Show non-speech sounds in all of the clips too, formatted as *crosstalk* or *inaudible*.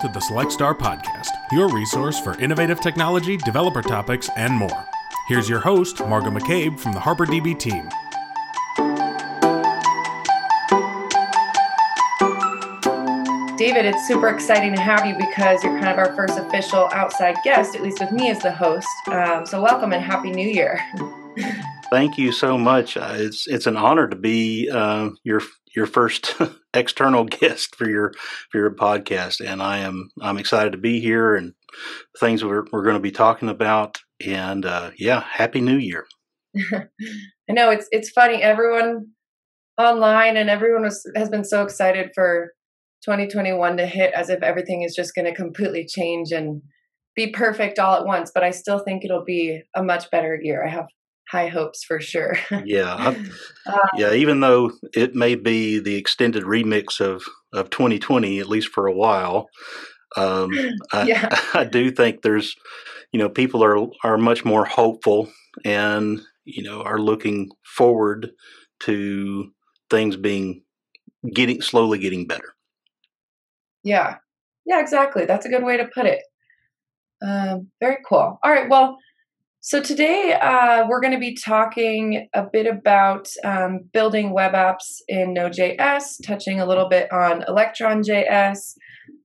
to the Select Star Podcast, your resource for innovative technology, developer topics, and more. Here's your host, Margo McCabe from the HarperDB team. David, it's super exciting to have you because you're kind of our first official outside guest, at least with me as the host. Um, so, welcome and Happy New Year. Thank you so much. Uh, it's it's an honor to be uh, your your first *laughs* external *laughs* guest for your for your podcast, and I am I'm excited to be here and things we're we're going to be talking about. And uh, yeah, Happy New Year. *laughs* I know it's it's funny. Everyone online and everyone was, has been so excited for 2021 to hit, as if everything is just going to completely change and be perfect all at once. But I still think it'll be a much better year. I have high hopes for sure. yeah, *laughs* uh, yeah. Even though it may be the extended remix of of 2020, at least for a while, um, *clears throat* yeah. I, *laughs* I do think there's, you know, people are are much more hopeful and you know are looking forward to things being getting slowly getting better. Yeah, yeah, exactly. That's a good way to put it. Um, very cool. All right, well so today uh, we're going to be talking a bit about um, building web apps in Node.js, touching a little bit on Electron.js,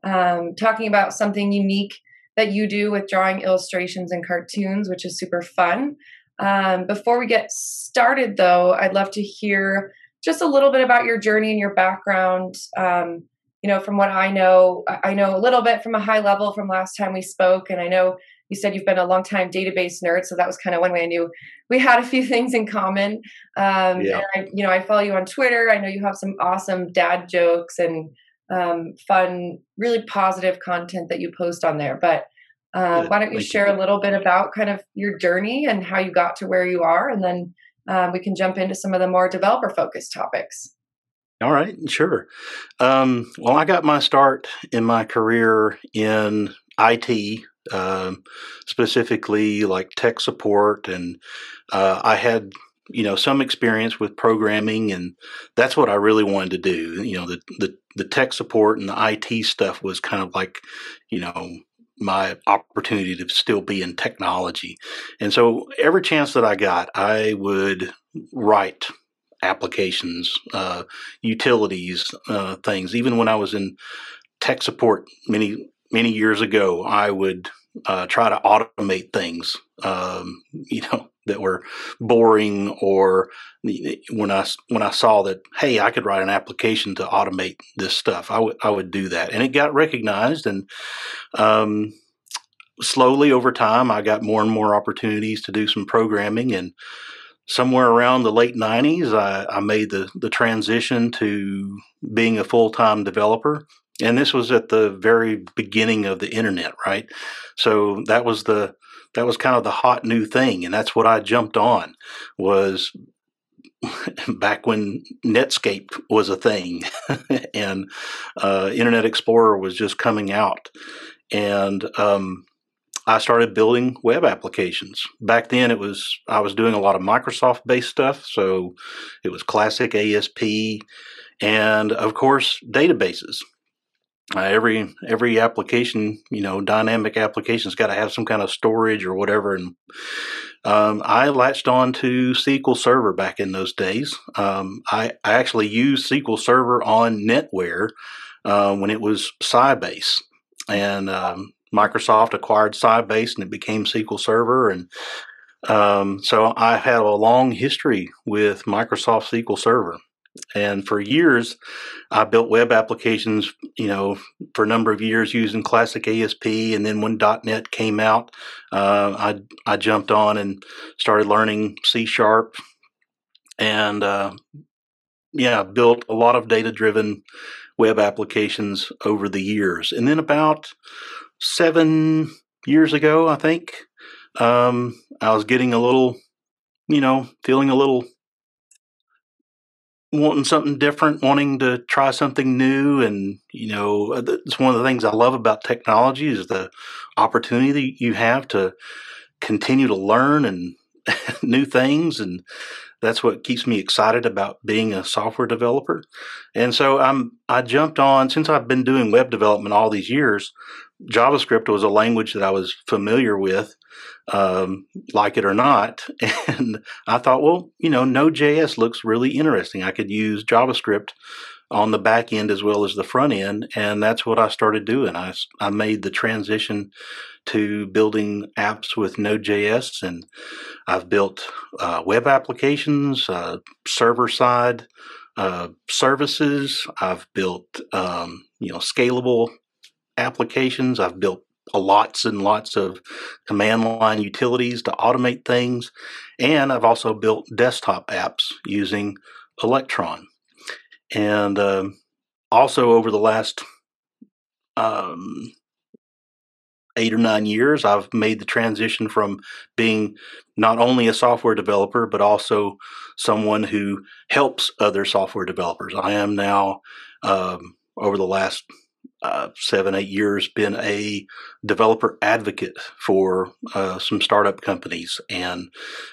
um, talking about something unique that you do with drawing illustrations and cartoons, which is super fun. Um, before we get started, though, I'd love to hear just a little bit about your journey and your background. Um, you know, from what I know, I know a little bit from a high level from last time we spoke, and I know you said you've been a long time database nerd, so that was kind of one way I knew we had a few *laughs* things in common. Um, yeah. I, you know, I follow you on Twitter. I know you have some awesome dad jokes and um, fun, really positive content that you post on there. But uh, why don't you share you. a little bit about kind of your journey and how you got to where you are, and then um, we can jump into some of the more developer focused topics. All right, sure. Um, well, I got my start in my career in IT um, specifically like tech support, and uh, I had you know some experience with programming, and that's what I really wanted to do. You know, the the the tech support and the IT stuff was kind of like you know my opportunity to still be in technology. And so every chance that I got, I would write applications, uh, utilities, uh, things. Even when I was in tech support many many years ago, I would uh, try to automate things, um, you know, *laughs* that were boring, or when I when I saw that, hey, I could write an application to automate this stuff, I would I would do that, and it got recognized, and um, slowly over time, I got more and more opportunities to do some programming, and somewhere around the late 90s, I, I made the the transition to being a full time developer and this was at the very beginning of the internet right? So that was the that was kind of the hot new thing and that's what i jumped on was *laughs* back when netscape was a thing *laughs* and uh, internet explorer was just coming out. And um, i started building web applications. Back then it was i was doing a lot of microsoft based stuff so it was classic asp and of course databases uh, every every application, you know, dynamic application's got to have some kind of storage or whatever. And um, I latched on to SQL Server back in those days. Um, I, I actually used SQL Server on NetWare uh, when it was Sybase, and um, Microsoft acquired Sybase and it became SQL Server. And um, so I have a long history with Microsoft SQL Server. And for years, I built web applications, you know, for a number of years using classic ASP. And then when .NET came out, uh, I I jumped on and started learning C sharp, and uh, yeah, built a lot of data driven web applications over the years. And then about seven years ago, I think, um, I was getting a little, you know, feeling a little wanting something different, wanting to try something new, and you know, uh, it's one of the things I love about technology is the opportunity that you have to continue to learn and *laughs* new things, and that's what keeps me excited about being a software developer. And so I'm I jumped on since I've been doing web development all these years. JavaScript was a language that I was familiar with, um, like it or not. *laughs* And I thought, well, you know, Node.js looks really interesting. I could use JavaScript on the back end as well as the front end. And that's what I started doing. I, I made the transition to building apps with Node.js, and I've built uh, web applications, uh, server side uh, services. I've built um, you know scalable applications. I've built lots and lots of command line utilities to automate things, and I've also built desktop apps using Electron. And um, also over the last um, eight or nine years, I've made the transition from being not only a software developer, but also someone who helps other software developers. I am now, um, over the last uh, seven, eight years, been a developer advocate for uh, some startup companies and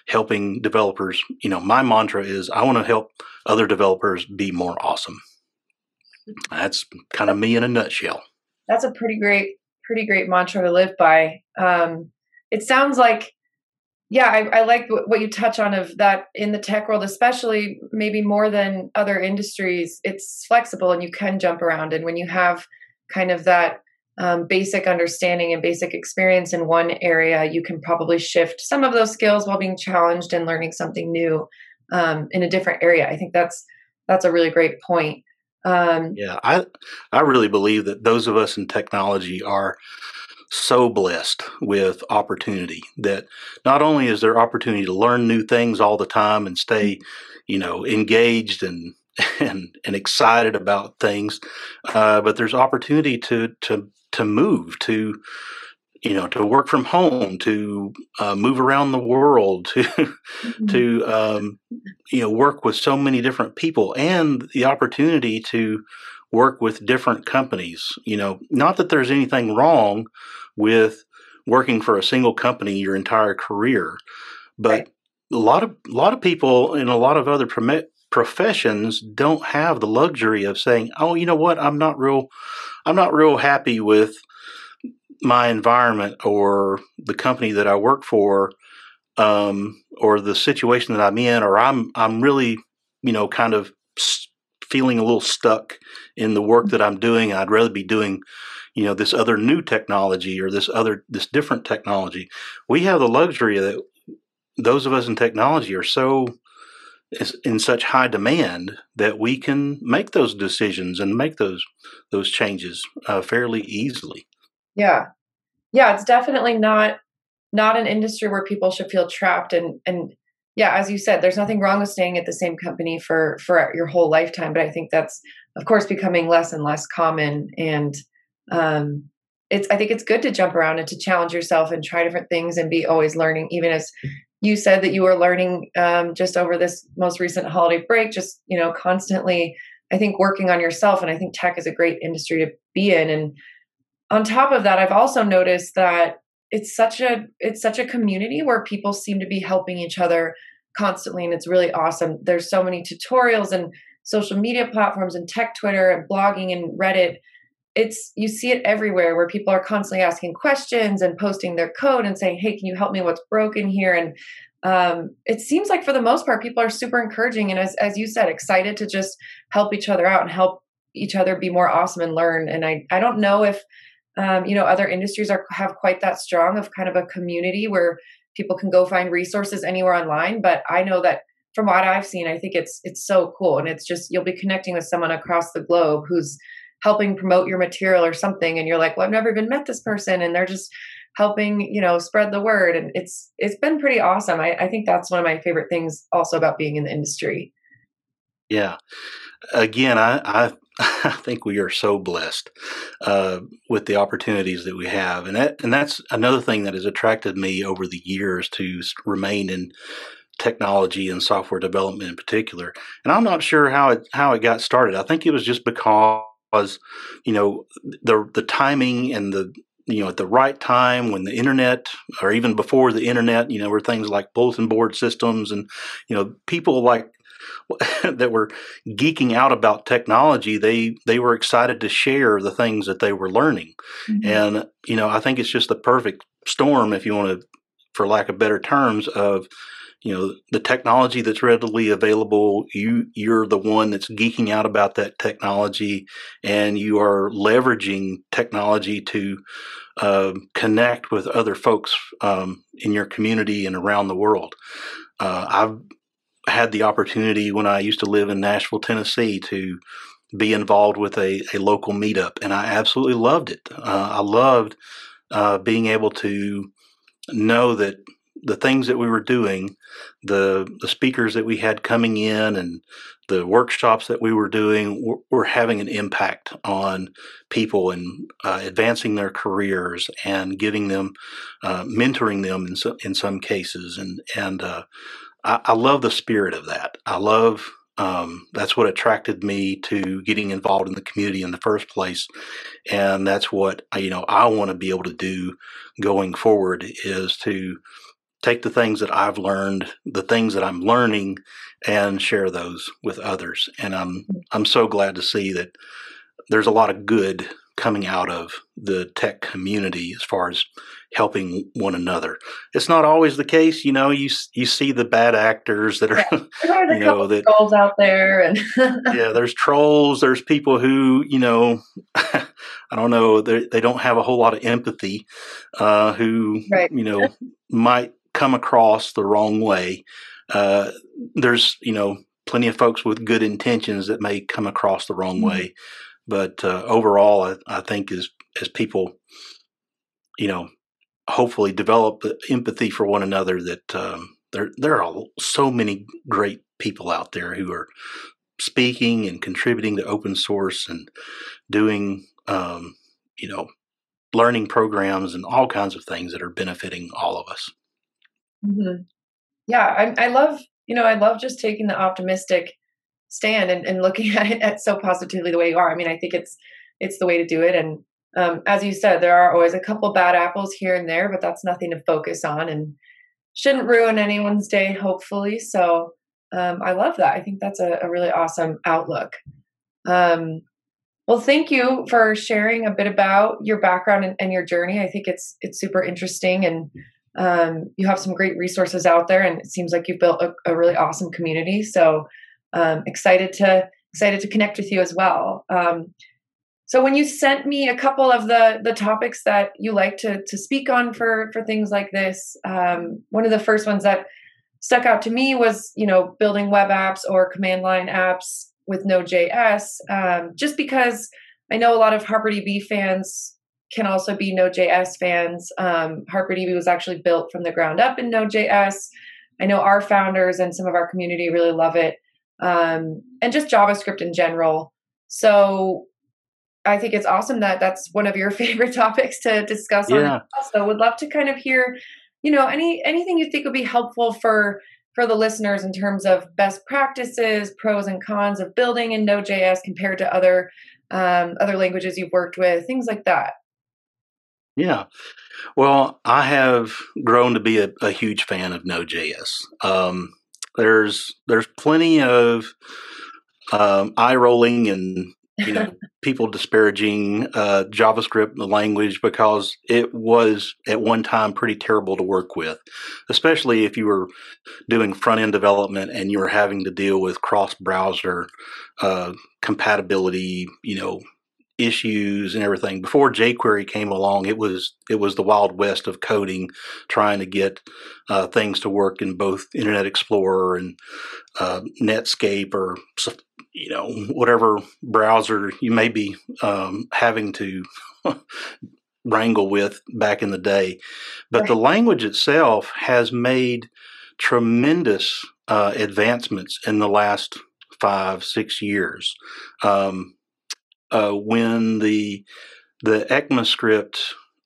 helping developers. You know, my mantra is I want to help other developers be more awesome. That's kind of me in a nutshell. That's a pretty great, pretty great mantra to live by. Um, it sounds like, yeah, I, I like what you touch on of that in the tech world, especially maybe more than other industries. It's flexible and you can jump around. And when you have kind of that um, basic understanding and basic experience in one area, you can probably shift some of those skills while being challenged and learning something new um, in a different area. I think that's that's a really great point. Um, yeah, I I really believe that those of us in technology are so blessed with opportunity that not only is there opportunity to learn new things all the time and stay, you know, engaged and *laughs* and and excited about things, uh, but there's opportunity to to to move to you know to work from home to uh, move around the world *laughs* to mm-hmm. to um, you know work with so many different people and the opportunity to work with different companies you know not that there's anything wrong with working for a single company your entire career but right. a lot of a lot of people in a lot of other professions don't have the luxury of saying, "Oh, you know what? I'm not real I'm not real happy with my environment or the company that I work for um, or the situation that I'm in or I'm I'm really, you know, kind of feeling a little stuck in the work that I'm doing. I'd rather be doing you know this other new technology or this other this different technology we have the luxury that those of us in technology are so is in such high demand that we can make those decisions and make those those changes uh, fairly easily. Yeah, yeah, it's definitely not not an industry where people should feel trapped and and yeah, as you said, there's nothing wrong with staying at the same company for for your whole lifetime, but I think that's of course becoming less and less common and um it's I think it's good to jump around and to challenge yourself and try different things and be always learning even as you said that you were learning um, just over this most recent holiday break just you know constantly i think working on yourself and i think tech is a great industry to be in. And on top of that i've also noticed that it's such a it's such a community where people seem to be helping each other constantly and it's really awesome. There's so many tutorials and social media platforms and tech twitter and blogging and reddit it's you see it everywhere where people are constantly asking questions and posting their code and saying hey can you help me? What's broken here? And um, it seems like for the most part people are super encouraging and as, as you said excited to just help each other out and help each other be more awesome and learn. And i, I don't know if um, you know other industries are have quite that strong of kind of a community where people can go find resources anywhere online but i know that from what i've seen i think it's it's so cool and it's just you'll be connecting with someone across the globe who's helping promote your material or something and you're like well i've never even met this person and they're just helping you know spread the word and it's it's been pretty awesome I, I think that's one of my favorite things also about being in the industry yeah again i i *laughs* I think we are so blessed uh, with the opportunities that we have, and that and that's another thing that has attracted me over the years to remain in technology and software development in particular. And I'm not sure how it how it got started. I think it was just because was, you know, the the timing and the you know at the right time when the internet or even before the internet you know were things like bulletin board systems and you know people like *laughs* that were geeking out about technology they they were excited to share the things that they were learning mm-hmm. and you know i think it's just the perfect storm if you want to for lack of better terms of you know the technology that's readily available you you're the one that's geeking out about that technology and you are leveraging technology to uh, connect with other folks um, in your community and around the world. Uh, i've had the opportunity when i used to live in nashville tennessee to be involved with a, a local meetup and i absolutely loved it. Uh, i loved uh, being able to know that the things that we were doing, the the speakers that we had coming in, and the workshops that we were doing were, were having an impact on people and uh, advancing their careers and giving them, uh, mentoring them in so, in some cases, and and uh, I, I, love the spirit of that. I love. Um, that's what attracted me to getting involved in the community in the first place, and that's what you know I want to be able to do going forward is to take the things that I've learned, the things that I'm learning, and share those with others. And I'm I'm so glad to see that there's a lot of good coming out of the tech community as far as helping one another. It's not always the case, you know. You you see the bad actors that are, yeah. *laughs* you know, that trolls out there, and *laughs* yeah, there's trolls. There's people who, you know, *laughs* I don't know, they they don't have a whole lot of empathy, uh, who right. you know might come across the wrong way. Uh, there's, you know, plenty of folks with good intentions that may come across the wrong mm-hmm. way. But uh, overall, I, I, think as as people, you know, hopefully develop empathy for one another, that um, there there are so many great people out there who are speaking and contributing to open source and doing, um, you know, learning programs and all kinds of things that are benefiting all of us. Mm-hmm. Yeah, I, I love you know I love just taking the optimistic stand and, and looking *laughs* at it at so positively the way you are. I mean, I think it's it's the way to do it. And um, as you said, there are always a couple bad apples here and there, but that's nothing to focus on and shouldn't ruin anyone's day. Hopefully, so um, I love that. I think that's a, a really awesome outlook. Um, well, thank you for sharing a bit about your background and, and, your journey. I think it's it's super interesting and um, you have some great resources out there, and it seems like you've built a, a really awesome community. So um, excited to excited to connect with you as well. Um, so when you sent me a couple of the the topics that you like to to speak on for for things like this, um, one of the first ones that stuck out to me was you know building web apps or command line apps with Node.js, um, just because I know a lot of HarperDB fans can also be Node.js fans. Um, HarperDB was actually built from the ground up in Node.js. I know our founders and some of our community really love it, um, and just JavaScript in general. So I think it's awesome that that's one of your *laughs* favorite topics to discuss. Yeah. On so would love to kind of hear, you know, any anything you think would be helpful for for the listeners in terms of best practices, pros and cons of building in Node.js compared to other um, other languages you've worked with, things like that. Yeah. Well, I have grown to be a, a huge fan of Node.js. Um, there's there's plenty of um, eye rolling and you know *laughs* people disparaging uh, JavaScript, the language, because it was at one time pretty terrible to work with, especially if you were doing front end development and you were having to deal with cross browser uh, compatibility. You know, issues and everything. Before jQuery came along, it was it was the wild west of coding, trying to get uh, things to work in both Internet Explorer and uh, Netscape or you know whatever browser you may be um, having to *laughs* wrangle with back in the day. But the language itself has made tremendous uh, advancements in the last five six years. Um, uh, when the the ECMAScript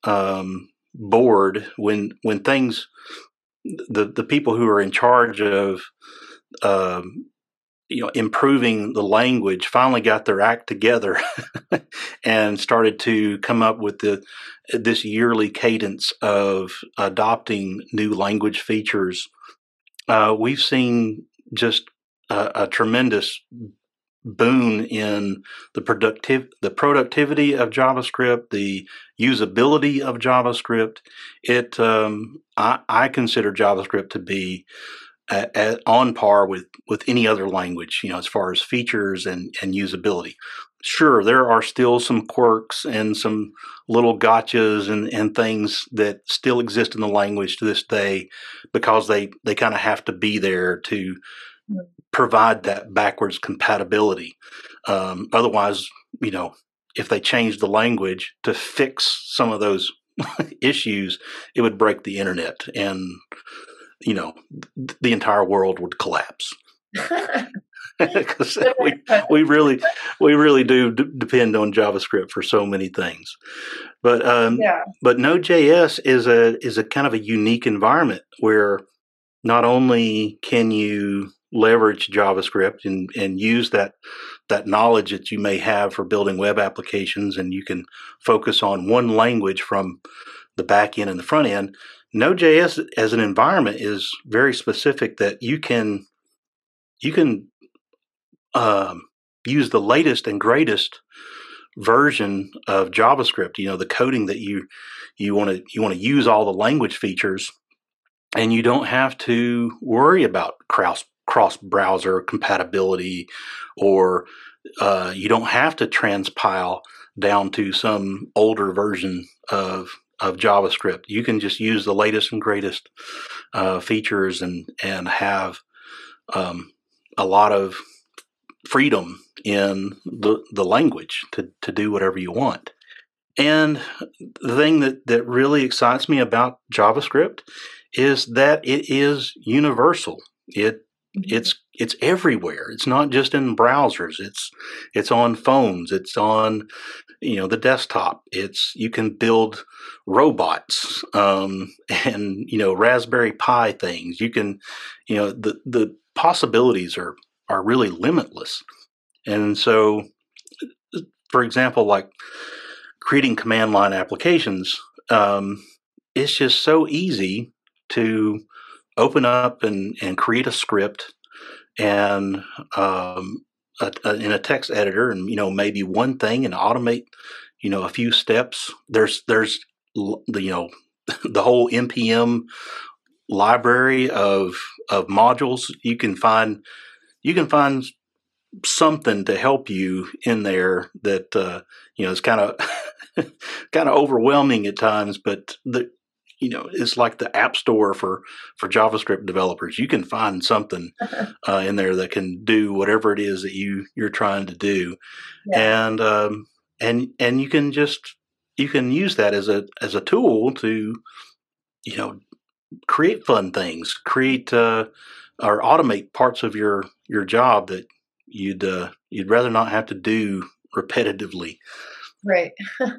um, board, when when things, the the people who are in charge of um, you know improving the language finally got their act together *laughs* and started to come up with the this yearly cadence of adopting new language features uh, we've seen just a, a, tremendous boon in the productive the productivity of JavaScript, the usability of JavaScript. It um, I, I, consider JavaScript to be on par with with any other language, you know, as far as features and and usability. Sure, there are still some quirks and some little gotchas and, and things that still exist in the language to this day because they, they kind of have to be there to provide that backwards compatibility. Um, otherwise, you know, if they change the language to fix some of those *laughs* issues, it would break the internet and you know, the entire world would collapse. *laughs* Because we, we really we really do d- depend on JavaScript for so many things, but um, yeah. but Node.js is a is a kind of a unique environment where not only can you leverage JavaScript and, and use that that knowledge that you may have for building web applications, and you can focus on one language from the back end and the front end. Node.js as an environment is very specific that you can you can um, use the latest and greatest version of JavaScript. You know the coding that you you want to you want to use all the language features, and you don't have to worry about cross cross browser compatibility, or uh, you don't have to transpile down to some older version of of JavaScript. You can just use the latest and greatest uh, features and and have um, a lot of freedom in the the language to to do whatever you want. And the thing that that really excites me about JavaScript is that it is universal. It. It's it's everywhere. It's not just in browsers. It's it's on phones. It's on you know the desktop. It's you can build robots um, *laughs* and you know Raspberry Pi things. You can you know the the possibilities are are really limitless. And so, for example, like creating command line applications, um, it's just so easy to open up and, and create a script and um, a, a, in a text editor and you know maybe one thing and automate you know a few steps. There's there's the you know *laughs* the whole npm library of of modules. You can find you can find something to help you in there that uh, you know is kind of *laughs* kind of overwhelming at times but the you know it's like the app store for for javascript developers. You can find something *laughs* uh, in there that can do whatever it is that you you're trying to do. Yeah. and um, and and you can just you can use that as a as a tool to you know create fun things create uh, or automate parts of your your job that you'd uh, you'd rather not have to do repetitively. Right. *laughs*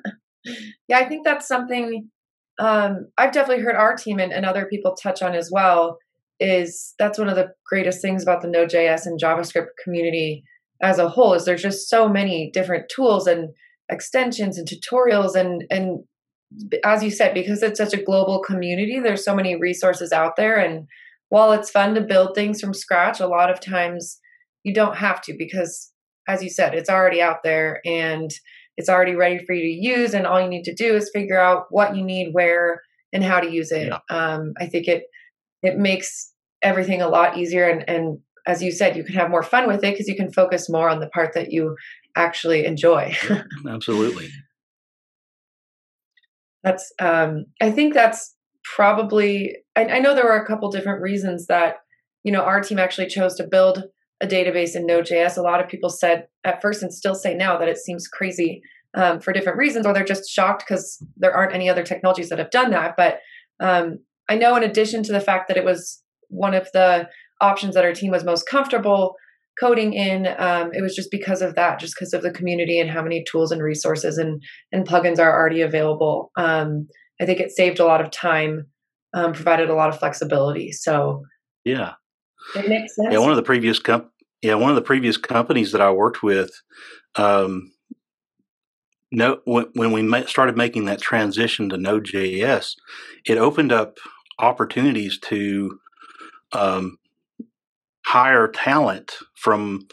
Yeah i think that's something um, I've definitely heard our team and, and other people touch on as well. Is that's one of the greatest things about the Node.js and JavaScript community as a whole is there's just so many different tools and extensions and tutorials and and as you said because it's such a global community there's so many resources out there and while it's fun to build things from scratch a lot of times you don't have to because as you said it's already out there and it's already ready for you to use and all you need to do is figure out what you need where and how to use it. Yeah. um, i think it it makes everything a lot easier and and as you said you can have more fun with it because you can focus more on the part that you actually enjoy. *laughs* Absolutely. That's um i think that's probably I, I know there were a couple different reasons that you know our team actually chose to build a database in Node.js. A lot of people said at first and still say now that it seems crazy um, for different reasons, or they're just shocked because there aren't any other technologies that have done that. But um, I know, in addition to the fact that it was one of the options that our team was most comfortable coding in, um, it was just because of that, just because of the community and how many tools and resources and and plugins are already available. Um, I think it saved a lot of time, um, provided a lot of flexibility. So yeah, it makes sense. Yeah, one of the previous com- yeah, one of the previous companies that I worked with, um, no, when, when we ma- started making that transition to Node.js, it opened up opportunities to um, hire talent from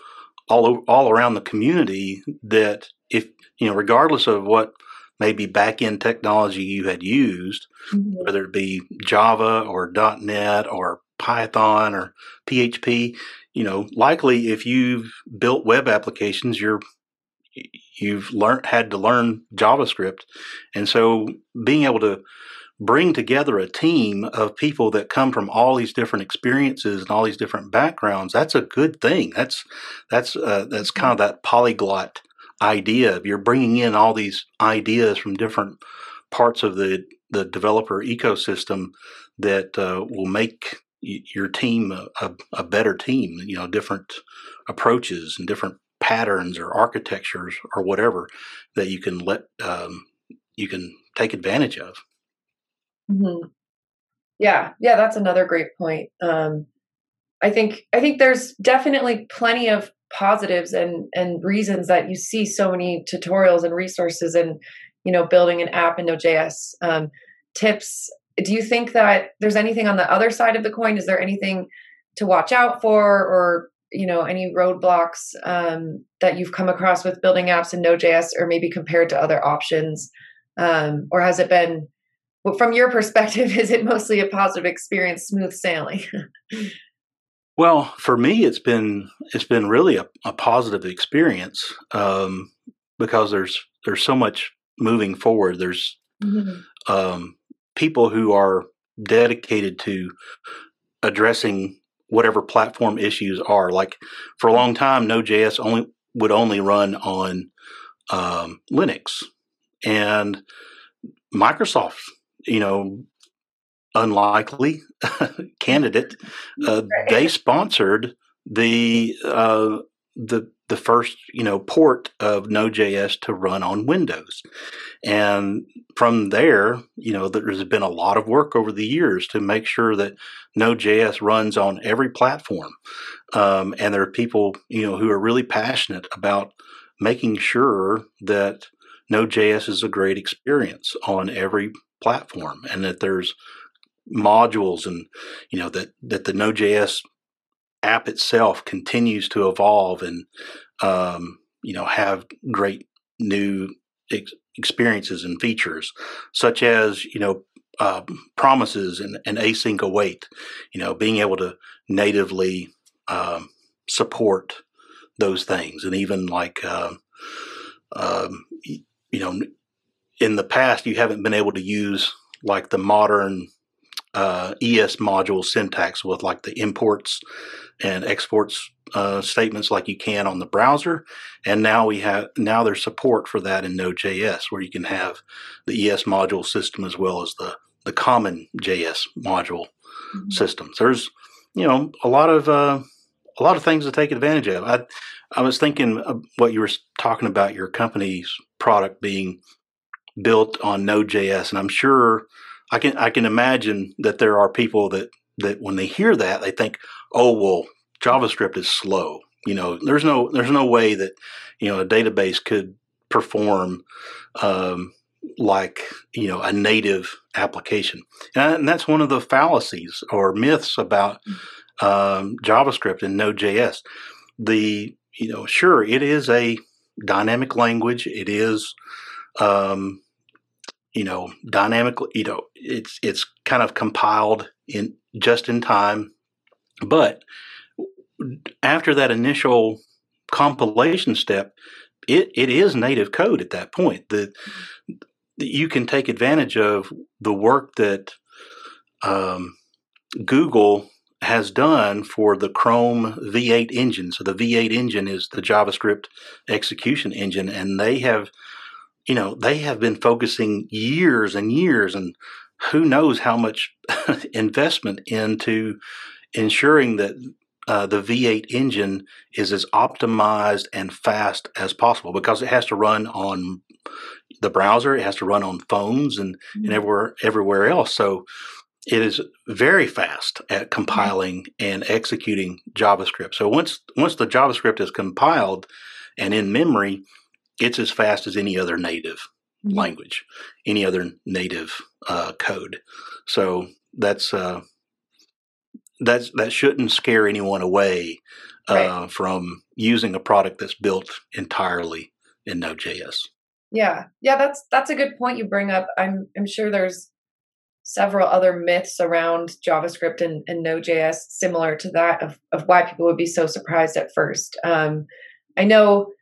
all over, all around the community. That if you know, regardless of what maybe back end technology you had used, mm-hmm. whether it be Java or .NET or Python or PHP, you know, likely if you've built web applications, you're you've learned had to learn JavaScript, and so being able to bring together a team of people that come from all these different experiences and all these different backgrounds that's a good thing. That's that's uh, that's kind of that polyglot idea of you're bringing in all these ideas from different parts of the the developer ecosystem that uh, will make your team a, a, better team you know different approaches and different patterns or architectures or whatever that you can let um, you can take advantage of. Mm-hmm. yeah yeah that's another great point. Um, i think i think there's definitely plenty of positives and and reasons that you see so many tutorials and resources and you know building an app in node.js um, tips do you think that there's anything on the other side of the coin? Is there anything to watch out for or you know any roadblocks um, that you've come across with building apps in node.js or maybe compared to other options? Um, or has it been from your perspective *laughs* is it mostly a positive experience smooth sailing? *laughs* Well for me it's been it's been really a, a positive experience um, because there's there's so much moving forward. There's mm-hmm. Um, people who are dedicated to addressing whatever platform issues are. Like for a long time, Node.js only would only run on um, Linux, and Microsoft, you know, unlikely *laughs* candidate, uh, they sponsored the uh, the the first you know port of Node.js to run on Windows, and from there, you know, there's been a lot of work over the years to make sure that Node.js runs on every platform, um, and there are people you know who are really passionate about making sure that Node.js is a great experience on every platform, and that there's modules and you know that that the Node.js app itself continues to evolve and um, you know have great new ex- experiences and features, such as you know uh, promises and, and, async await. You know, being able to natively um, support those things, and even like uh, um, you know, in the past you haven't been able to use like the modern uh, ES module syntax with like the imports and exports uh, statements like you can on the browser. And now we have now there's support for that in Node.js, where you can have the ES module system as well as the the common JS module mm-hmm. system. So there's you know a lot of uh, a lot of things to take advantage of. I I was thinking what you were talking about your company's product being built on Node.js, and I'm sure I can I can imagine that there are people that that when they hear that they think, oh well, JavaScript is slow. You know, there's no there's no way that you know a database could perform um, like you know a native application, and that's one of the fallacies or myths about um, JavaScript and Node.js. The you know, sure, it is a dynamic language. It is um, you know, dynamically, you know, it's it's kind of compiled in just in time. But after that initial compilation step, it, it is native code at that point. That you can take advantage of the work that um, Google has done for the Chrome V8 engine. So the V8 engine is the JavaScript execution engine, and they have you know, they have been focusing years and years and who knows how much *laughs* investment into ensuring that uh, the V8 engine is as optimized and fast as possible because it has to run on the browser, it has to run on phones and, mm-hmm. and everywhere everywhere else. So it is very fast at compiling and executing JavaScript. So once once the JavaScript is compiled and in memory, it's as fast as any other native mm-hmm. language, any other native uh, code. So that's uh, that's that shouldn't scare anyone away uh, right. from using a product that's built entirely in Node.js. Yeah, yeah, that's that's a good point you bring up. I'm I'm sure there's several other myths around JavaScript and, and Node.js similar to that of, of why people would be so surprised at first. Um, I know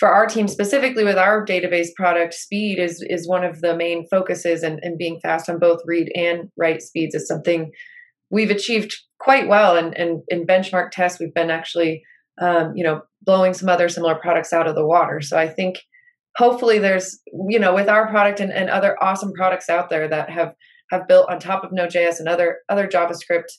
for our team specifically with our database product, speed is is one of the main focuses and, and being fast on both read and write speeds is something we've achieved quite well and, and in benchmark tests we've been actually um, you know blowing some other similar products out of the water. So I think hopefully there's you know with our product and, and other awesome products out there that have have built on top of Node.js and other other JavaScript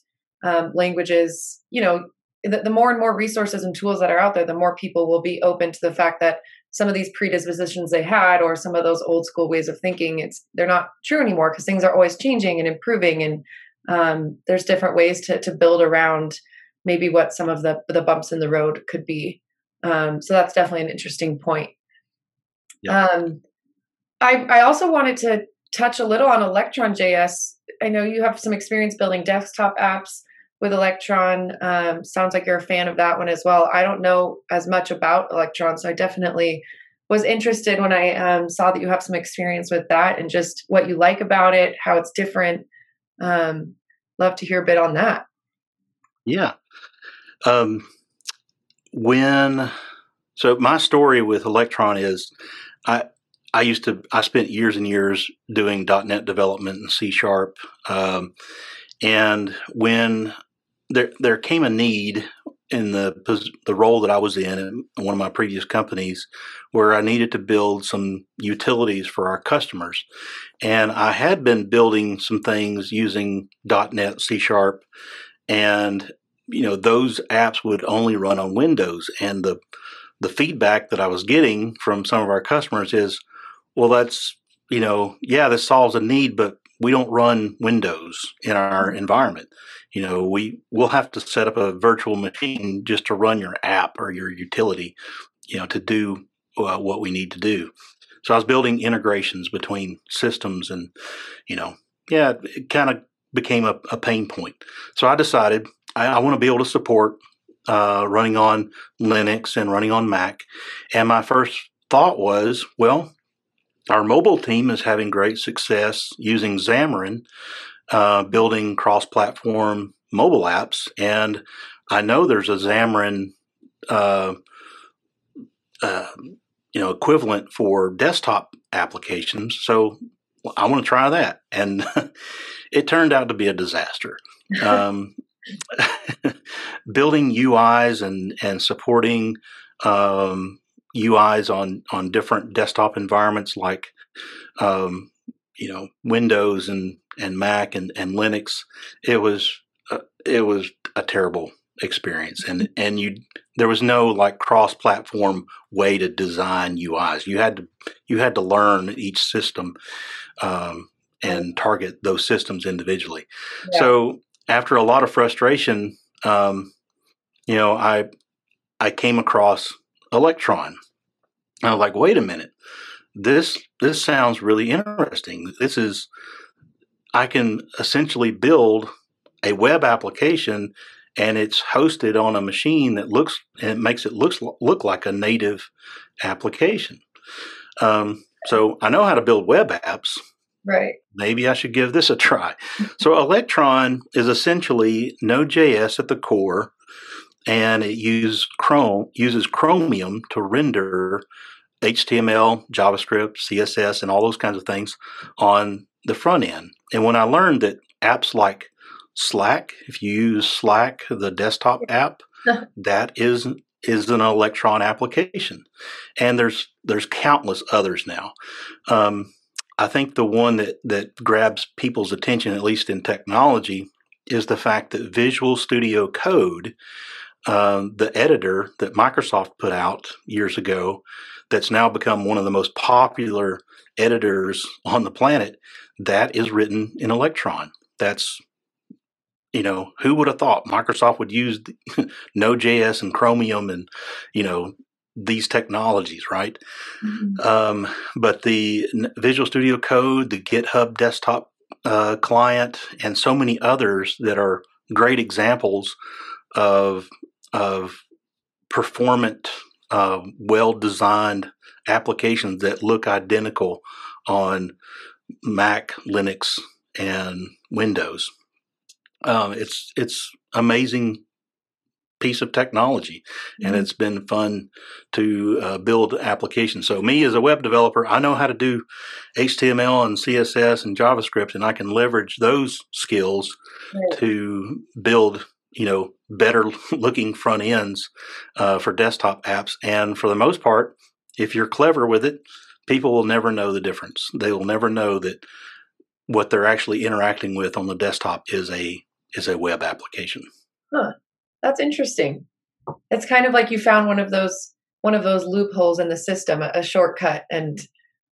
um, languages, you know, the, the, more and more resources and tools that are out there, the more people will be open to the fact that some of these predispositions they had or some of those old school ways of thinking, it's they're not true anymore because things are always changing and improving, and um, there's different ways to to build around maybe what some of the the bumps in the road could be. Um, so that's definitely an interesting point. Yeah. Um, I I also wanted to touch a little on Electron JS. I know you have some experience building desktop apps with Electron. Um, sounds like you're a fan of that one as well. I don't know as much about Electron, so I definitely was interested when I um, saw that you have some experience with that and just what you like about it, how it's different. Um, love to hear a bit on that. Yeah. Um, when so my story with Electron is I I used to I spent years and years doing .NET development in C sharp, um, and when there there came a need in the the role that I was in in one of my previous companies where I needed to build some utilities for our customers, and I had been building some things using .NET C sharp, and you know those apps would only run on Windows, and the the feedback that I was getting from some of our customers is well, that's, you know, yeah, this solves a need, but we don't run Windows in our mm-hmm. environment. You know, we will have to set up a virtual machine just to run your app or your utility, you know, to do uh, what we need to do. So I was building integrations between systems and, you know, yeah, it kind of became a, a, pain point. So I decided I, I want to be able to support uh, running on Linux and running on Mac. And my first thought was, well, our mobile team is having great success using Xamarin, uh, building cross platform mobile apps. And I know there's a Xamarin uh, uh, you know equivalent for desktop applications. So i want to try that. And *laughs* it turned out to be a disaster. *laughs* Um, *laughs* building uis and and supporting um, UIs on on different desktop environments like um, you know Windows and and Mac and, and Linux. It was uh, it was a terrible experience, and and you there was no like cross platform way to design UIs. You had to you had to learn each system um, and target those systems individually. Yeah. So after a lot of frustration, um, you know, I I came across Electron. And I was like, wait a minute, this this sounds really interesting. This is I can essentially build a web application and it's hosted on a machine that looks and it makes it looks look like a native application. Um, so I know how to build web apps. Right. Maybe I should give this a try. so Electron is essentially Node.js at the core and it uses Chrome uses Chromium to render HTML, JavaScript, CSS, and all those kinds of things on the front end. And when I learned that apps like Slack, if you use Slack, the desktop app, *laughs* that is is an Electron application, and there's there's countless others now. Um, I think the one that that grabs people's attention, at least in technology, is the fact that Visual Studio Code um, the editor that Microsoft put out years ago, that's now become one of the most popular editors on the planet, that is written in Electron. That's you know, who would have thought Microsoft would use *laughs* Node.js and Chromium and, you know, these technologies, right? Mm-hmm. Um, but the Visual Studio Code, the GitHub desktop uh, client, and so many others that are great examples of of performant, uh, well designed applications that look identical on Mac, Linux, and Windows. Um, it's it's amazing piece of technology, mm-hmm. and it's been fun to uh, build applications. So me as a web developer, I know how to do HTML and CSS and JavaScript, and I can leverage those skills right. to build you know better *laughs* looking front ends uh, for desktop apps. And for the most part, if you're clever with it, people will never know the difference. They will never know that what they're actually interacting with on the desktop is a is a web application. Huh. That's interesting. It's kind of like you found one of those one of those loopholes in the system, a, a shortcut, and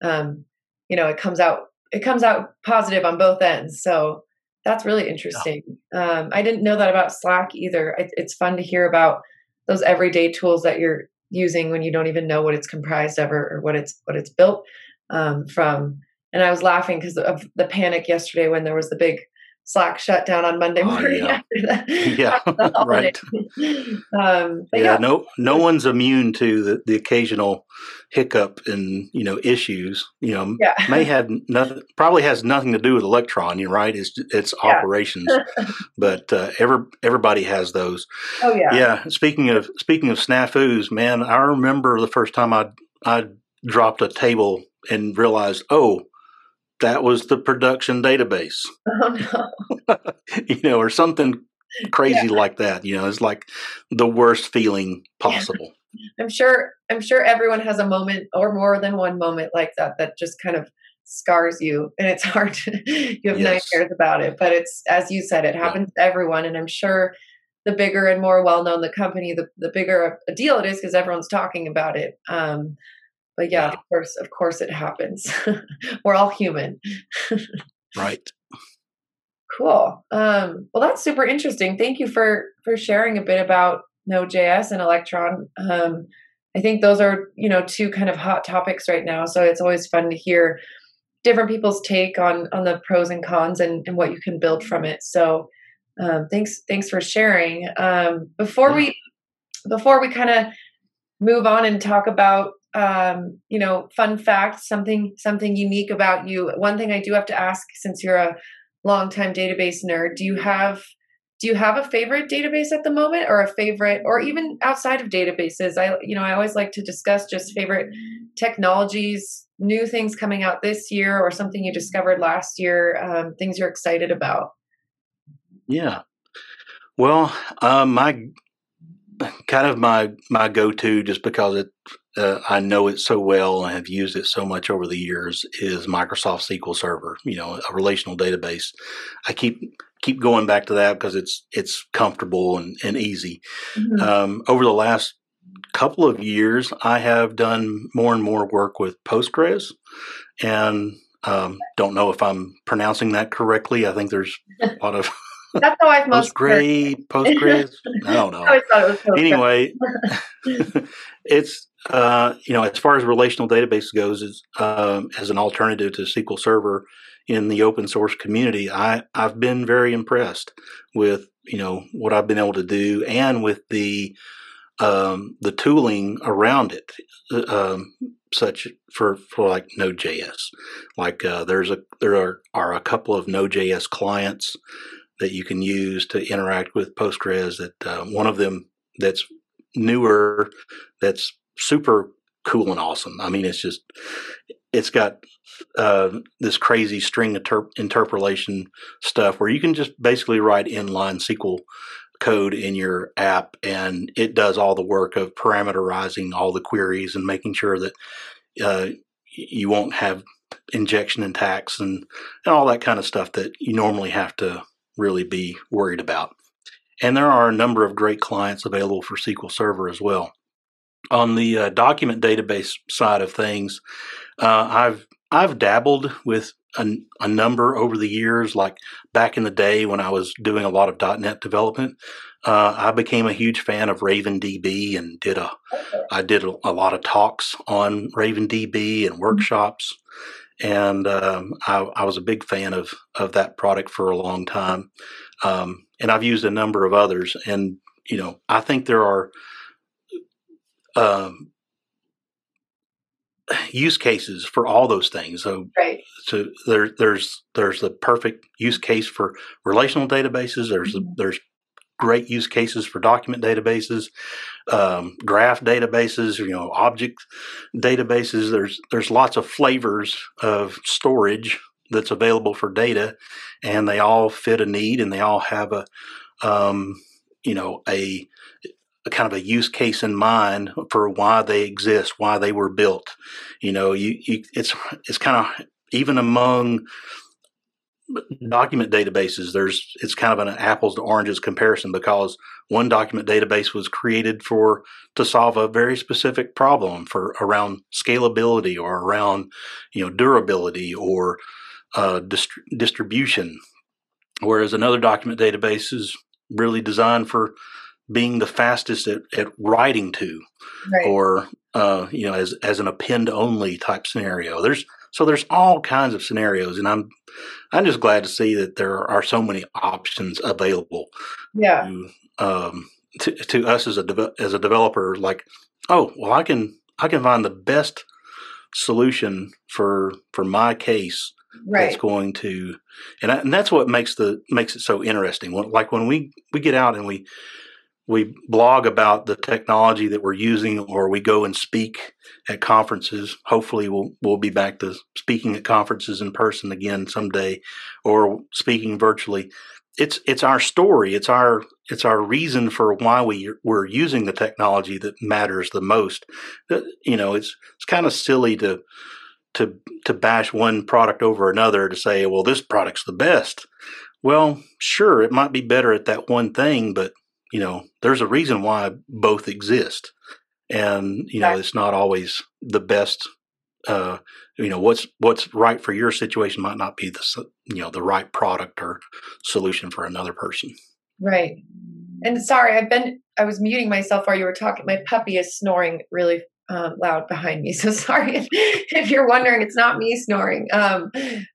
um, you know it comes out it comes out positive on both ends. So that's really interesting. Yeah. Um, I didn't know that about Slack either. It, it's fun to hear about those everyday tools that you're using when you don't even know what it's comprised of or, or what it's what it's built um, from. And I was laughing because of the panic yesterday when there was the big Slack shut down on Monday oh, morning yeah. after that. *laughs* Yeah, *laughs* right. um, yeah, yeah, no, no one's immune to the, the occasional hiccup and you know issues. You know, yeah. may have nothing, probably has nothing to do with Electron. You're right. It's it's operations, but uh, every everybody has those. *laughs* Oh yeah. Yeah. Speaking of speaking of snafus, man, I remember the first time I I dropped a table and realized, oh that was the production database. *laughs* Oh no. *laughs* you know, or something crazy yeah. like that. You know, it's like the worst feeling *laughs* possible. I'm sure I'm sure everyone has a moment or more than one moment like that that just kind of scars you and it's hard to you have yes. nightmares about it. But it's as you said, it happens yeah. to everyone and I'm sure the bigger and more well known the company, the, the bigger a deal it is because everyone's talking about it. Um, but yeah, yeah, of course of course it happens. *laughs* We're all human. *laughs* Right. Cool. Um, well that's super interesting. Thank you for for sharing a bit about node.js and electron. Um, i think those are you know two kind of hot topics right now so it's always fun to hear different people's take on on the pros and cons and, and what you can build from it. So um, thanks thanks for sharing. Um, before we before we kind of move on and talk about um, you know, fun fact, something something unique about you. One thing I do have to ask, since you're a longtime database nerd, do you have do you have a favorite database at the moment, or a favorite, or even outside of databases? I you know I always like to discuss just favorite technologies, new things coming out this year, or something you discovered last year, um, things you're excited about. Yeah. Well, um, my kind of my my go to just because it uh, I know it so well and have used it so much over the years is Microsoft SQL Server. You know, a relational database. I keep keep going back to that because it's it's comfortable and, and easy. Mm-hmm. Um, over the last couple of years, I have done more and more work with Postgres, and um, don't know if I'm pronouncing that correctly. I think there's a lot of That's how I've most Postgres, Postgres. I don't know. *laughs* I it anyway, *laughs* *laughs* it's uh, you know as far as relational database goes, um, as an alternative to SQL Server in the open source community, I I've been very impressed with you know what I've been able to do and with the um, the tooling around it, uh, um, such for for like Node.js. Like uh, there's a there are, are a couple of Node.js clients that you can use to interact with Postgres. That uh, one of them that's newer, that's super cool and awesome. I mean, it's just it's got uh, this crazy string interp- interpolation stuff where you can just basically write inline SQL code in your app and it does all the work of parameterizing all the queries and making sure that uh, you won't have injection attacks and, and all that kind of stuff that you normally have to really be worried about. And there are a number of great clients available for SQL Server as well. On the uh, document database side of things, uh, I've I've dabbled with a, a, number over the years. Like back in the day when I was doing a lot of .NET development, uh, I became a huge fan of RavenDB and did a. I did a, a, lot of talks on RavenDB and mm-hmm. And um, I, I, was a big fan of of that product for a long time. Um, and I've used a number of others, and you know I think there are. Um, use cases for all those things. So, right. so there, there's there's the perfect use case for relational databases. There's mm-hmm. there's great use cases for document databases, um, graph databases, you know, object databases. There's there's lots of flavors of storage that's available for data, and they all fit a need, and they all have a um, you know a a kind of a use case in mind for why they exist, why they were built. You know, you, you it's it's kind of even among document databases there's it's kind of an apples to oranges comparison because one document database was created for to solve a very specific problem for around scalability or around you know durability or uh, dist- distribution whereas another document database is really designed for being the fastest at, at writing to, right. or uh, you know, as as an append only type scenario. There's so there's all kinds of scenarios, and I'm I'm just glad to see that there are so many options available. Yeah. To, um, to, to us as a de- as a developer, like, oh well, I can I can find the best solution for for my case right. that's going to and, I, and that's what makes the makes it so interesting like when we we get out and we we blog about the technology that we're using or we go and speak at conferences. Hopefully we'll we'll be back to speaking at conferences in person again someday or speaking virtually. It's it's our story. It's our it's our reason for why we we're using the technology that matters the most. Uh, you know it's it's kind of silly to to to bash one product over another to say well this product's the best. Well sure it might be better at that one thing but you know, there's a reason why both exist. And, you know, it's not always the best uh, you know what's what's right for your situation might not be the you know the right product or solution for another person. Right. And sorry i've been i was muting myself while you were talking. My puppy is snoring really um, loud behind me. *laughs* So sorry if, you're wondering, it's not me snoring. Um,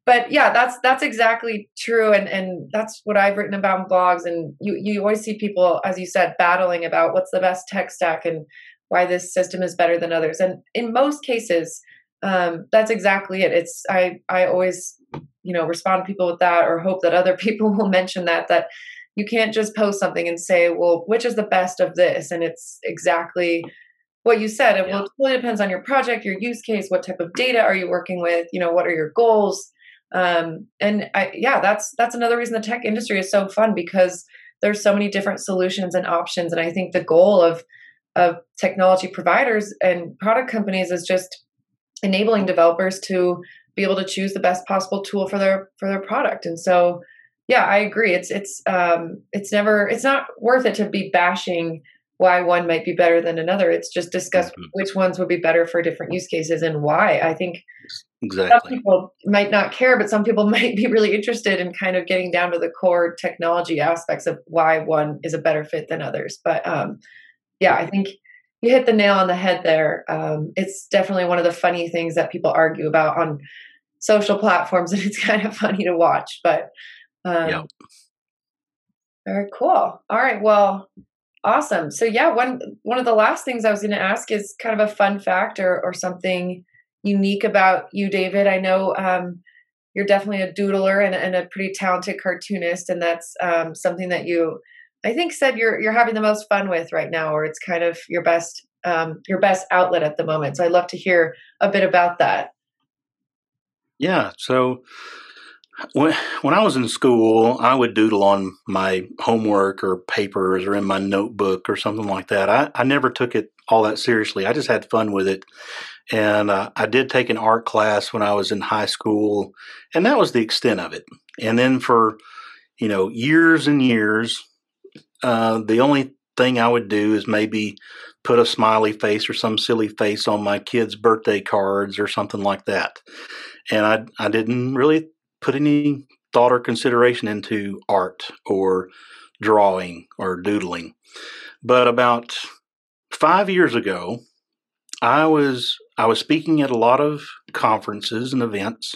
but yeah, that's that's exactly true, and and that's what I've written about in blogs. And you you always see people, as you said, battling about what's the best tech stack and why this system is better than others. And in most cases, um, that's exactly it. It's I I always you know respond to people with that, or hope that other *laughs* people will mention that that you can't just post something and say, well, which is the best of this, and it's exactly what you said it yeah. totally depends on your project your use case what type of data are you working with you know what are your goals um, and I, yeah that's that's another reason the tech industry is so fun because there's so many different solutions and options and i think the goal of of technology providers and product companies is just enabling developers to be able to choose the best possible tool for their for their product and so yeah i agree it's it's um it's never it's not worth it to be bashing why one might be better than another. It's just discuss mm-hmm. which ones would be better for different use cases and why. I think exactly. some people might not care, but some people *laughs* might be really interested in kind of getting down to the core technology aspects of why one is a better fit than others. But um, yeah, I think you hit the nail on the head there. Um, it's definitely one of the funny things that people argue about on social platforms, *laughs* and it's kind of funny to watch. But um, yeah. very cool. All right, well Awesome. So yeah, one one of the last things I was going to ask is kind of a fun fact or, or something unique about you, David. I know um, you're definitely a doodler and, and, a pretty talented cartoonist, and that's um, something that you, I think, said you're you're having the most fun with right now, or it's kind of your best um, your best outlet at the moment. So I'd love to hear a bit about that. Yeah. So when, when I was in school, I would doodle on my homework or papers or in my notebook or something like that. I, I never took it all that seriously. I just had fun with it. And uh, I did take an art class when I was in high school, and that was the extent of it. And then for, you know, years and years, uh, the only thing I would do is maybe put a smiley face or some silly face on my kids' birthday cards or something like that. And I, I didn't really put any thought or consideration into art or drawing or doodling. But about five years ago, I was I was speaking at a lot of conferences and events,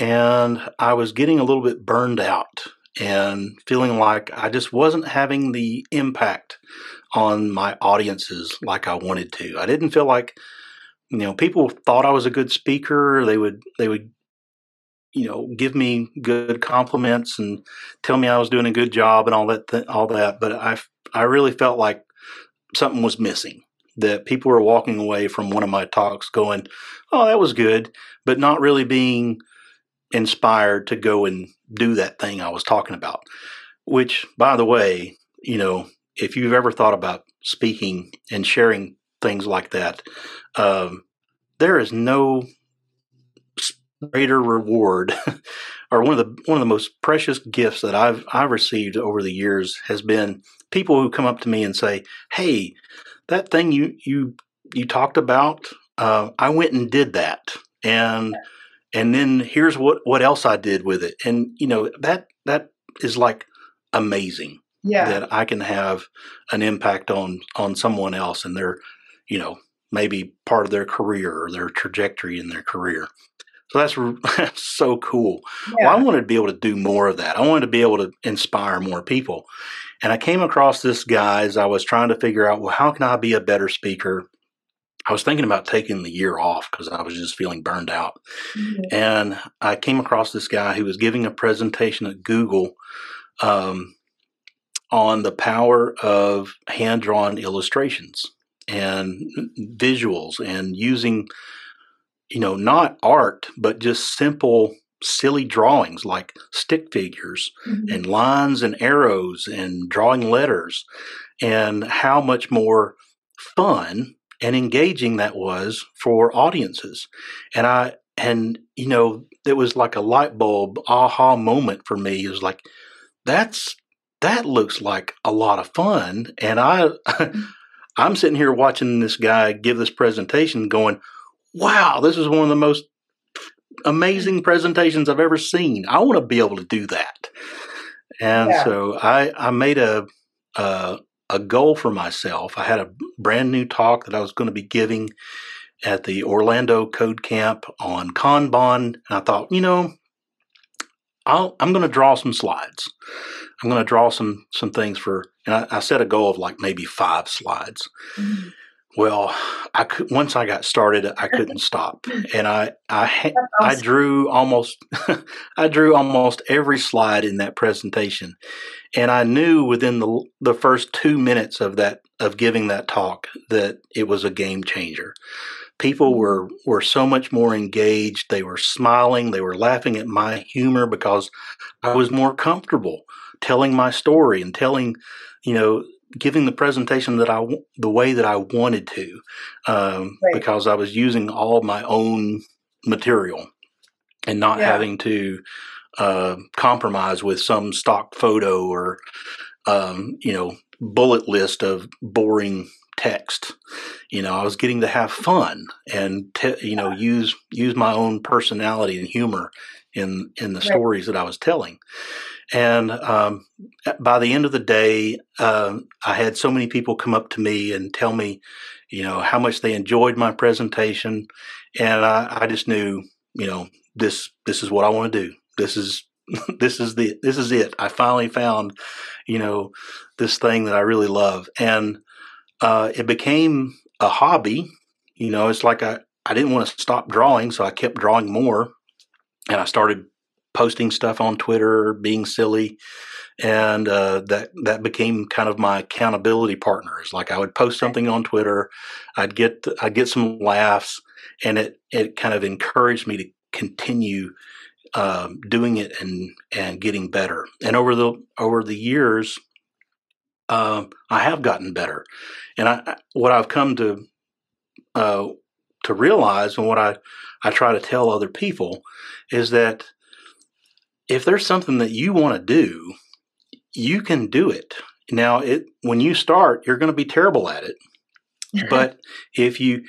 and I was getting a little bit burned out and feeling like I just wasn't having the impact on my audiences like I wanted to. I didn't feel like you know people thought I was a good speaker. They would they would you know give me good compliments and tell me I was doing a good job and all that th- all that. But I I really felt like something was missing. That people were walking away from one of my talks going, "Oh, that was good," but not really being inspired to go and do that thing I was talking about. Which, by the way, you know, if you've ever thought about speaking and sharing things like that, um, there is no greater reward *laughs* or one of the one of the most precious gifts that I've I've received over the years has been people who come up to me and say, "Hey, that thing you you you talked about, uh, I went and did that, and and then here's what what else I did with it." And you know that that is like amazing yeah. that I can have an impact on on someone else and their, you know, maybe part of their career or their trajectory in their career. So that's, *laughs* that's so cool. Yeah. Well, I wanted to be able to do more of that. I wanted to be able to inspire more people. And I came across this guy as I was trying to figure out, well, how can I be a better speaker? I was thinking about taking the year off because I was just feeling burned out. Mhm. And I came across this guy who was giving a presentation at Google um, on the power of hand drawn illustrations and visuals and using, you know, not art, but just simple, silly drawings like stick figures Mhm. and lines and arrows and drawing letters and how much more fun and engaging that was for audiences. And i and you know it was like a light bulb aha moment for me. It was like that's that looks like a lot of fun. And i *laughs* i'm sitting here watching this guy give this presentation going wow this is one of the most amazing presentations i've ever seen. I want to be able to do that. And Yeah. so i i made a uh, a goal for myself. I had a brand new talk that i was going to be giving at the orlando code camp on kanban and i thought you know I'll, i'm going to draw some slides. I'm going to draw some some things for and I, I set a goal of like maybe five slides. Mhm. Well i could once i got started i *laughs* couldn't stop and i i I drew almost *laughs* I drew almost every slide in that presentation. And I knew within the the first 2 minutes of that of giving that talk that it was a game changer. People mm-hmm. were were so much more engaged, they were smiling, they were laughing at my humor because I was more comfortable telling my story and telling, you know, giving the presentation that I the way that I wanted to. Um, Right. because I was using all my own material and not Yeah. having to uh, compromise with some stock photo or um, you know bullet list of boring text. You know, I was getting to have fun and te- you know use use my own personality and humor in in the Right. stories that I was telling. And um, by the end of the day, um, I had so many people come up to me and tell me, you know, how much they enjoyed my presentation, and I, I just knew, you know, this this is what I want to do. This is *laughs* this is the this is it. I finally found, you know, this thing that I really love, and uh, it became a hobby. You know, it's like I I didn't want to stop drawing, so I kept drawing more, and I started posting stuff on Twitter, being silly, and uh, that that became kind of my accountability partners. Like I would post something on Twitter, I'd get I'd get some laughs, and it it kind of encouraged me to continue um, doing it and and getting better. And over the over the years, um, I have gotten better. And I I- what I've come to uh, to realize, and what I I try to tell other people, is that if there's something that you want to do, you can do it. Now, it when you start, you're going to be terrible at it, but if you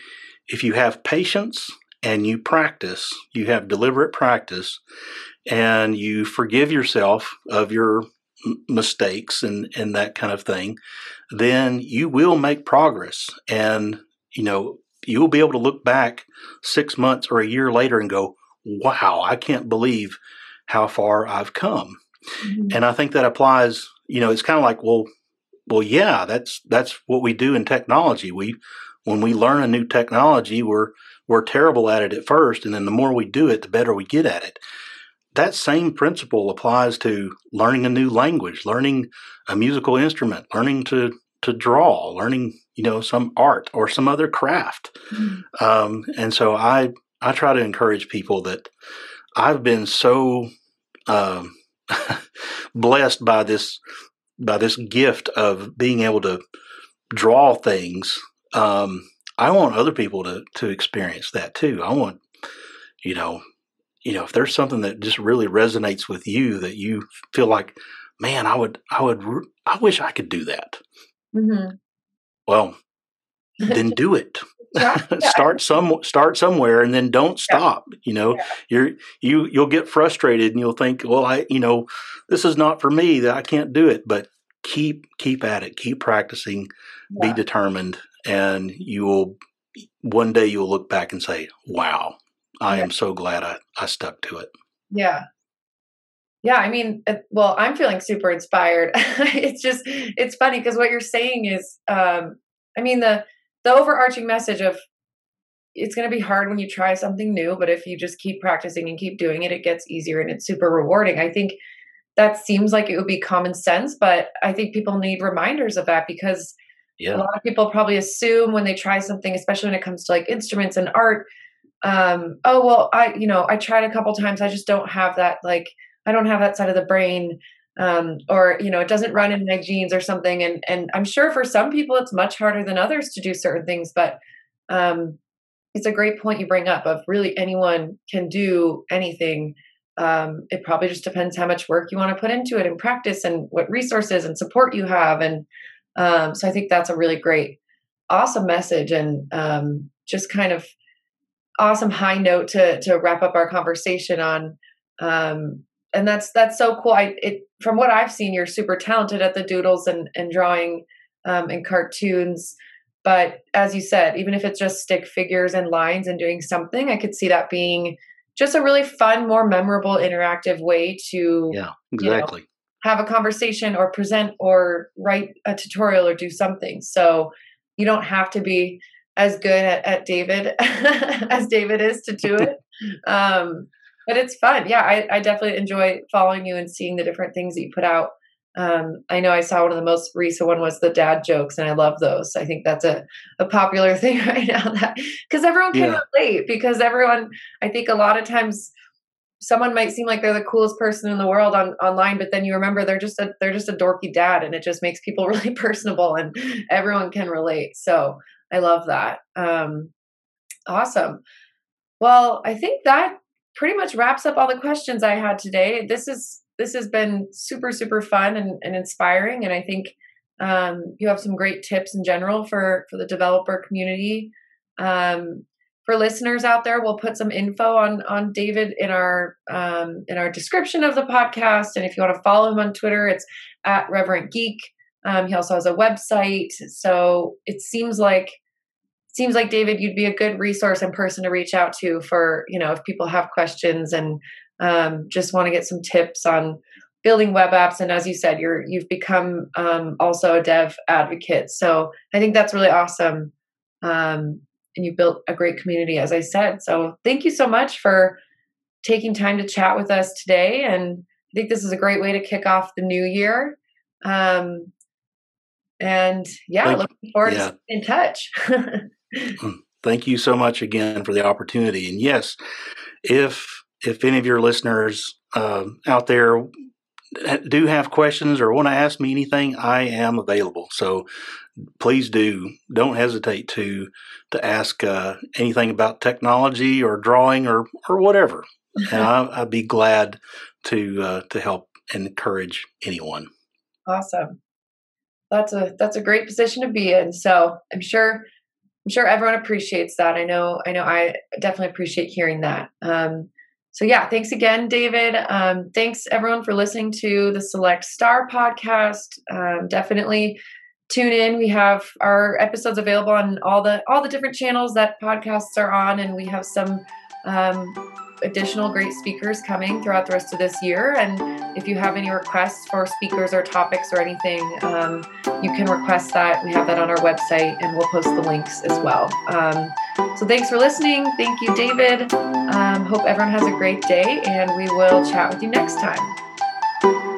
if you have patience and you practice, you have deliberate practice, and you forgive yourself of your mistakes and and that kind of thing, then you will make progress, and you know you will be able to look back six months or a year later and go, "Wow, I can't believe how far I've come." Mm-hmm. And I think that applies. You know, it's kind of like, well, well, yeah, that's that's what we do in technology. We when we learn a new technology, we're we're terrible at it at first, and then the more we do it, the better we get at it. That same principle applies to learning a new language, learning a musical instrument, learning to to draw, learning you know some art or some other craft. Mm-hmm. Um, and so I I try to encourage people that I've been so um, *laughs* blessed by this by this gift of being able to draw things. Um, I want other people to to experience that too. I want, you know, you know, if there's something that just really resonates with you that you feel like, man, I would, I would, I wish I could do that. Mm-hmm. Well, *laughs* then do it. Yeah, *laughs* yeah. start some start somewhere and then don't stop yeah. you know? You're you you'll get frustrated and you'll think well i you know this is not for me that i can't do it. But keep keep at it keep practicing be determined and you will one day you'll look back and say wow i am so glad i i stuck to it. Yeah. Yeah i mean well i'm feeling super inspired. *laughs* It's just it's funny because what you're saying is um i mean the the overarching message of it's going to be hard when you try something new, but if you just keep practicing and keep doing it, it gets easier and it's super rewarding. I think that seems like it would be common sense, but I think people need reminders of that because yeah. a lot of people probably assume when they try something, especially when it comes to like instruments and art, um, oh well, I you know I tried a couple times, I just don't have that like I don't have that side of the brain um, or you know it doesn't run in my genes or something. And and i'm sure for some people it's much harder than others to do certain things but um, it's a great point you bring up of really anyone can do anything. Um, it probably just depends how much work you want to put into it and practice and what resources and support you have. And um, so i think that's a really great awesome message and um, just kind of awesome high note to to wrap up our conversation on. Um, and that's that's so cool. I it from what I've seen, you're super talented at the doodles and and drawing um, and cartoons. But as you said, even if it's just stick figures and lines and doing something, I could see that being just a really fun, more memorable, interactive way to yeah exactly you know, have a conversation or present or write a tutorial or do something. So you don't have to be as good at, at David *laughs* as David is to do it. *laughs* um, but it's fun. Yeah, I, I definitely enjoy following you and seeing the different things that you put out. Um, I know I saw one of the most recent one was the dad jokes, and I love those. I think that's a, a popular *laughs* thing right now because everyone can yeah. relate. Because everyone, I think a lot of times someone might seem like they're the coolest person in the world on online, but then you remember they're just a they're just a dorky dad, and it just makes people *laughs* really personable, and everyone can relate. So I love that. Um, awesome. Well, I think that pretty much wraps up all the questions I had today. This is this has been super super fun and, and inspiring, and I think um, you have some great tips in general for for the developer community. Um, for listeners out there, we'll put some info on on David in our um, in our description of the podcast, and if you want to follow him on Twitter, it's at Reverent Geek. Um, he also has a website, so it seems like seems like David, you'd be a good resource and person to reach out to for, you know, if people have questions and um, just want to get some tips on building web apps. And as you said, you're you've become um, also a dev advocate. So I think that's really awesome. Um, and you built a great community, as I said. So thank you so much for taking time to chat with us today. And I think this is a great way to kick off the new year. Um, and yeah, Thank, looking forward yeah. to in touch. *laughs* Mm, thank you so much again for the opportunity. And yes, if if any of your listeners uh, out there do have questions or want to ask me anything, I am available. So please do don't hesitate to to ask uh, anything about technology or drawing or or whatever, and *laughs* I, would be glad to uh, to help encourage anyone. Awesome. That's a that's a great position to be in. So I'm sure I'm sure everyone appreciates that. I know, I know, I definitely appreciate hearing that. Um, so yeah, thanks again, David. Um, thanks everyone for listening to the Select Star podcast. Um, definitely tune in. We have our episodes available on all the all the different channels that podcasts are on, and we have some um, additional great speakers coming throughout the rest of this year. And if you have any requests for speakers or topics or anything, um, you can request that. We have that on our website and we'll post the links as well. Um, so thanks for listening. Thank you, David. Um, hope everyone has a great day and we will chat with you next time.